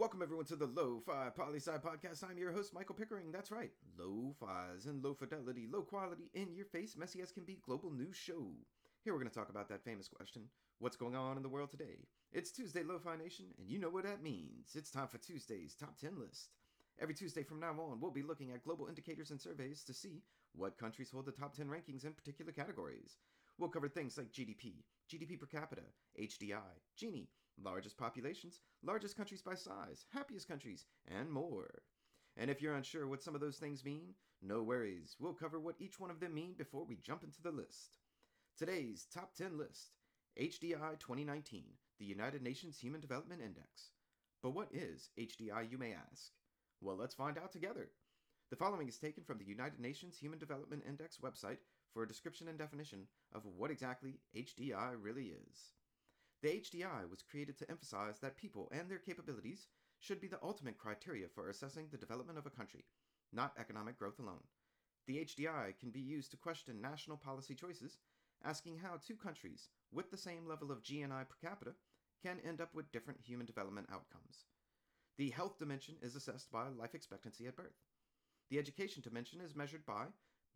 Welcome everyone to the Lo-Fi Poli-Sci Podcast. I'm your host, Michael Pickering. That's right, Lo-Fi's and low fidelity, low quality, in your face, messy as can be global news show. Here we're going to talk about that famous question, what's going on in the world today? It's Tuesday, Lo-Fi Nation, and you know what that means. It's time for Tuesday's Top 10 list. Every Tuesday from now on, we'll be looking at global indicators and surveys to see what countries hold the top 10 rankings in particular categories. We'll cover things like GDP, GDP per capita, HDI, Gini, largest populations, largest countries by size, happiest countries, and more. And if you're unsure what some of those things mean, no worries. We'll cover what each one of them mean before we jump into the list. Today's top 10 list HDI 2019, the United Nations Human Development Index. But what is HDI, you may ask? Well, let's find out together. The following is taken from the United Nations Human Development Index website for a description and definition of what exactly HDI really is. The HDI was created to emphasize that people and their capabilities should be the ultimate criteria for assessing the development of a country, not economic growth alone. The HDI can be used to question national policy choices, asking how two countries with the same level of GNI per capita can end up with different human development outcomes. The health dimension is assessed by life expectancy at birth. The education dimension is measured by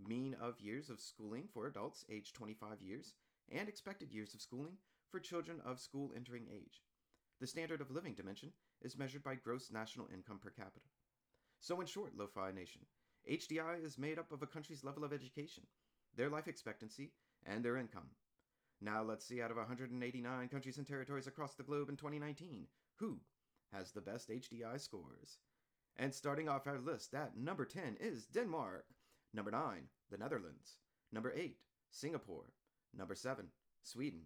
mean of years of schooling for adults aged 25 years and expected years of schooling for children of school entering age. The standard of living dimension is measured by gross national income per capita. So, in short, Lo-Fi Nation, HDI is made up of a country's level of education, their life expectancy, and their income. Now, let's see out of 189 countries and territories across the globe in 2019, who has the best HDI scores. And starting off our list at number 10 is Denmark. Number 9, the Netherlands. Number 8, Singapore. Number 7, Sweden.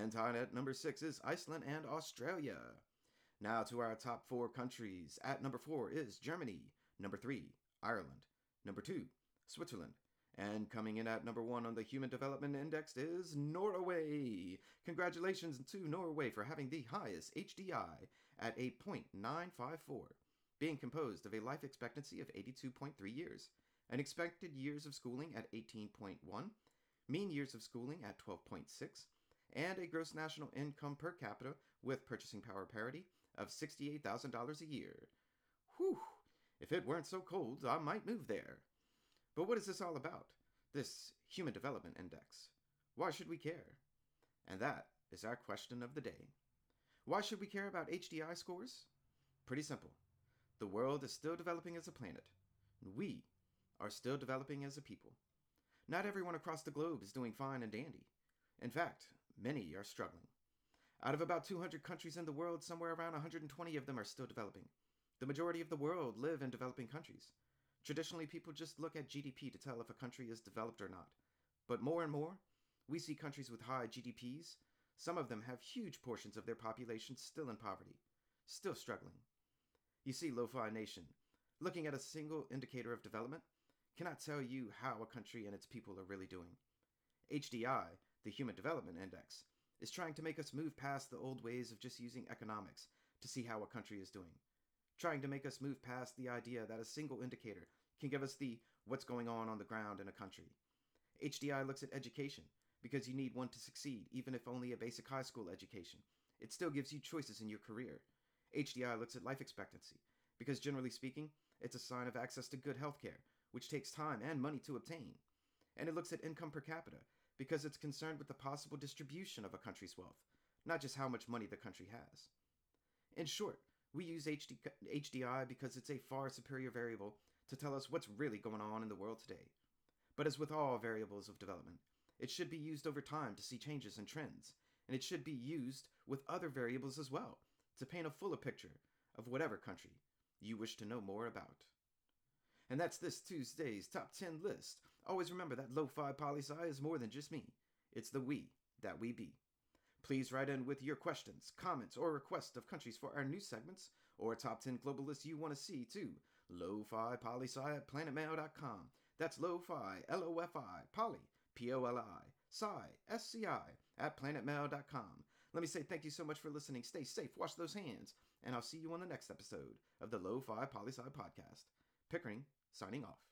And tied at number 6 is Iceland and Australia. Now to our top four countries. At number 4 is Germany. Number 3, Ireland. Number 2, Switzerland. And coming in at number one on the Human Development Index is Norway. Congratulations to Norway for having the highest HDI at 8.954, being composed of a life expectancy of 82.3 years, an expected years of schooling at 18.1, mean years of schooling at 12.6, and a gross national income per capita with purchasing power parity of $68,000 a year. Whew! If it weren't so cold, I might move there. But what is this all about? This Human Development Index. Why should we care? And that is our question of the day. Why should we care about HDI scores? Pretty simple. The world is still developing as a planet. And we are still developing as a people. Not everyone across the globe is doing fine and dandy. In fact, many are struggling. Out of about 200 countries in the world, somewhere around 120 of them are still developing. The majority of the world live in developing countries. Traditionally, people just look at GDP to tell if a country is developed or not. But more and more, we see countries with high GDPs. Some of them have huge portions of their population still in poverty, still struggling. You see, Lo-Fi Nation, looking at a single indicator of development cannot tell you how a country and its people are really doing. HDI, the Human Development Index, is trying to make us move past the old ways of just using economics to see how a country is doing trying to make us move past the idea that a single indicator can give us the what's going on on the ground in a country. HDI looks at education because you need one to succeed, even if only a basic high school education. It still gives you choices in your career. HDI looks at life expectancy because, generally speaking, it's a sign of access to good health care, which takes time and money to obtain. And it looks at income per capita because it's concerned with the possible distribution of a country's wealth, not just how much money the country has. In short, we use HD, HDI because it's a far superior variable to tell us what's really going on in the world today. But as with all variables of development, it should be used over time to see changes and trends, and it should be used with other variables as well to paint a fuller picture of whatever country you wish to know more about. And that's this Tuesday's top 10 list. Always remember that lo-fi poli-sci is more than just me. It's the we that we be. Please write in with your questions, comments, or requests of countries for our new segments or top 10 global lists you want to see to lo-fi poli-sci at planetmail.com. That's lo-fi, L-O-F-I, poli, P-O-L-I, sci, S-C-I, at planetmail.com. Let me say thank you so much for listening. Stay safe, wash those hands, and I'll see you on the next episode of the Lo-Fi Poli-Sci podcast. Pickering, signing off.